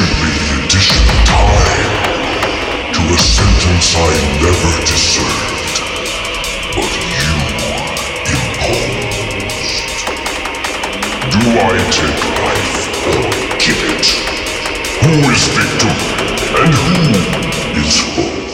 Defeat simply the addition of time to a sentence I never deserved, but you imposed. Do I take life or give it? Who is victim and who is hope?